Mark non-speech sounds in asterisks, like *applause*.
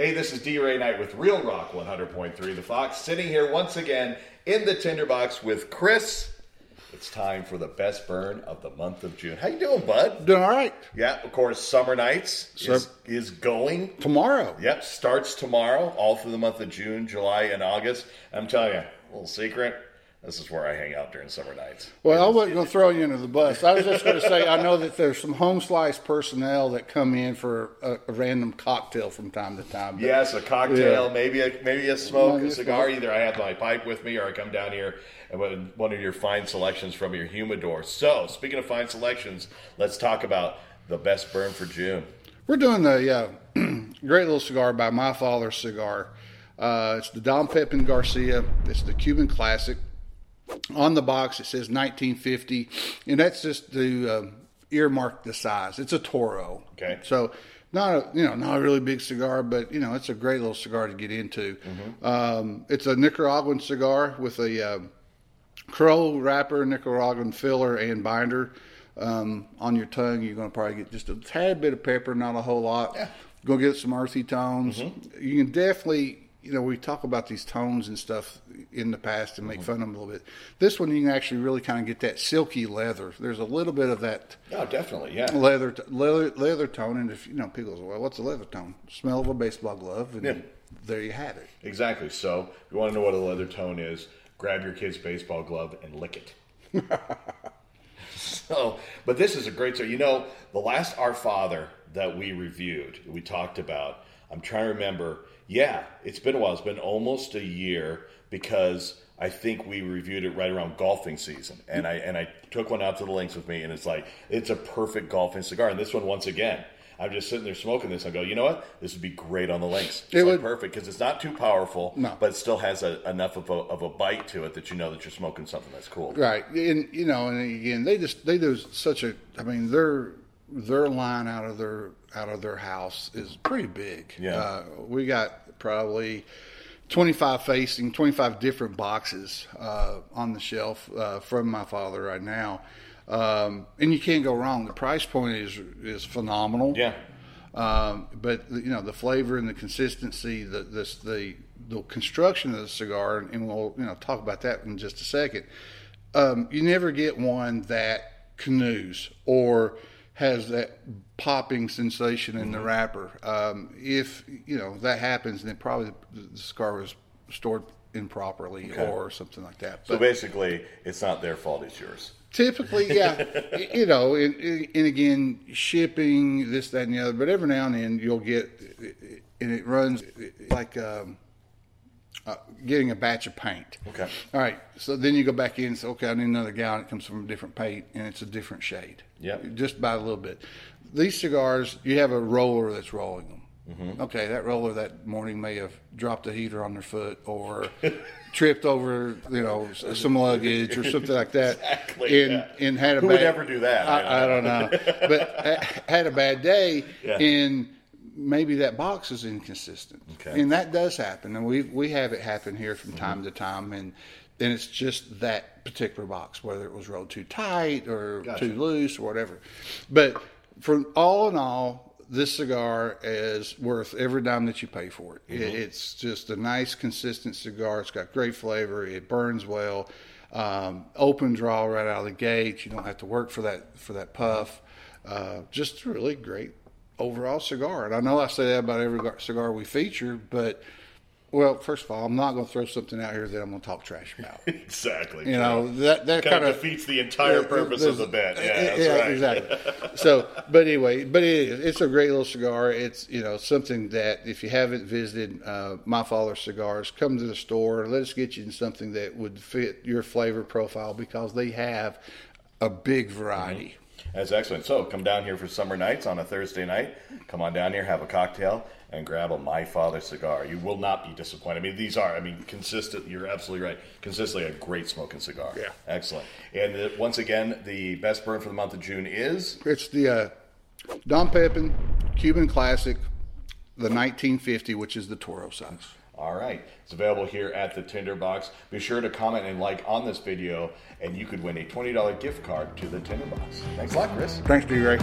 Hey, this is D Ray Knight with Real Rock 100.3 The Fox, sitting here once again in the tinderbox with Chris. It's time for the best burn of the month of June. How you doing, bud? Doing all right. Yeah, of course, Summer Nights is, is going. Tomorrow. Yep, starts tomorrow, all through the month of June, July, and August. I'm telling you, a little secret. This is where I hang out during summer nights. Well, I wasn't going to throw you under the bus. I was just going to say I know that there's some home slice personnel that come in for a, a random cocktail from time to time. but- Yes, a cocktail, Yeah. maybe a maybe a smoke, a cigar. smoke. Either I have my pipe with me, or I come down here and one of your fine selections from your humidor. So, speaking of fine selections, let's talk about the best burn for June. We're doing the uh, *clears throat* great little cigar by My Father's Cigar. Uh, it's the Don Pepin Garcia. It's the Cuban Classic. On the box, it says 1950, and that's just to um, earmark the size. It's a Toro. Okay. So not a you know not a really big cigar, but you know it's a great little cigar to get into. Um, it's a Nicaraguan cigar with a Crow wrapper, Nicaraguan filler, and binder. Um, on your tongue, you're going to probably get just a tad bit of pepper, not a whole lot. Yeah. Go get some earthy tones. Mm-hmm. You can definitely, you know, we talk about these tones and stuff in the past and make Mm-hmm. fun of them a little bit. This one, you can actually really kind of get that silky leather. There's a little bit of that Oh, definitely, yeah. leather leather, leather tone. And if you know, people say, "Well, what's a leather tone?" Smell of a baseball glove, and Yeah. there you have it. Exactly. So, if you want to know what a leather tone is, grab your kid's baseball glove and lick it. *laughs* *laughs* so, but this is a great story. You know, the last Our Father that we reviewed, we talked about, I'm trying to remember. Yeah, it's been a while. It's been almost a year because I think we reviewed it right around golfing season, and I and I took one out to the links with me, and it's like it's a perfect golfing cigar. And this one, once again, I'm just sitting there smoking this. I go, you know what? This would be great on the links. It's It like would- perfect because it's not too powerful, No. but it still has a, enough of a, of a bite to it that you know that you're smoking something that's cool. Right, and you know, and again, they just they do such a. I mean, their their line out of their out of their house is pretty big. Yeah. uh, we got probably twenty five facing, twenty five different boxes uh, on the shelf uh, from my father right now, um, and you can't go wrong. The price point is is phenomenal. Yeah, Um, but you know the flavor and the consistency, the this the the construction of the cigar, and we'll you know talk about that in just a second. Um, you never get one that canoes or has that popping sensation in the wrapper. Um, if you know that happens, then probably the, the cigar was stored improperly Okay. or something like that. so basically, it's not their fault; it's yours. Typically, yeah, *laughs* you know, and, and again, shipping this, that, and the other. But every now and then, you'll get, and it runs like um, uh, getting a batch of paint. Okay. All right, so then you go back in and say, okay, I need another gallon. It comes from a different paint, and it's a different shade. Yep. Just by a little bit. These cigars, you have a roller that's rolling them. Mm-hmm. Okay, that roller that morning may have dropped a heater on their foot or *laughs* tripped over, you know, some luggage or something like that. Exactly, And, yeah. and had a Who bad, would ever do that? I, I don't know. but had a bad day Yeah. and maybe that box is inconsistent. Okay. And that does happen. And we we have it happen here from time to time and then it's just that particular box, whether it was rolled too tight or Gotcha. too loose or whatever. But for all in all, this cigar is worth every dime that you pay for it. Mm-hmm. it. It's just a nice, consistent cigar. It's got great flavor. It burns well. Um, open draw right out of the gate. You don't have to work for that for that puff. Uh, just a really great overall cigar. And I know I say that about every cigar we feature, but well, first of all, I'm not going to throw something out here that I'm going to talk trash about. *laughs* Exactly. You know that that kind of defeats the entire purpose of the bet. Yeah, that's right. exactly. *laughs* So, but anyway, but it is. It's a great little cigar. It's you know something that if you haven't visited uh, My Father's Cigars, come to the store. Let us get you something that would fit your flavor profile because they have a big variety. That's excellent. So come down here for summer nights on a Thursday night. Come on down here, have a cocktail, and grab a My Father cigar. You will not be disappointed. I mean, these are, I mean, consistent. You're absolutely right. Consistently a great smoking cigar. Yeah. Excellent. And uh, once again, the best burn for the month of June is It's the uh, Don Pepin Cuban Classic, the 1950, which is the Toro size. All right. It's available here at the Tinderbox. Be sure to comment and like on this video, and you could win a $20 gift card to the Tinderbox. Thanks a lot, Chris. Thanks, D. Ray.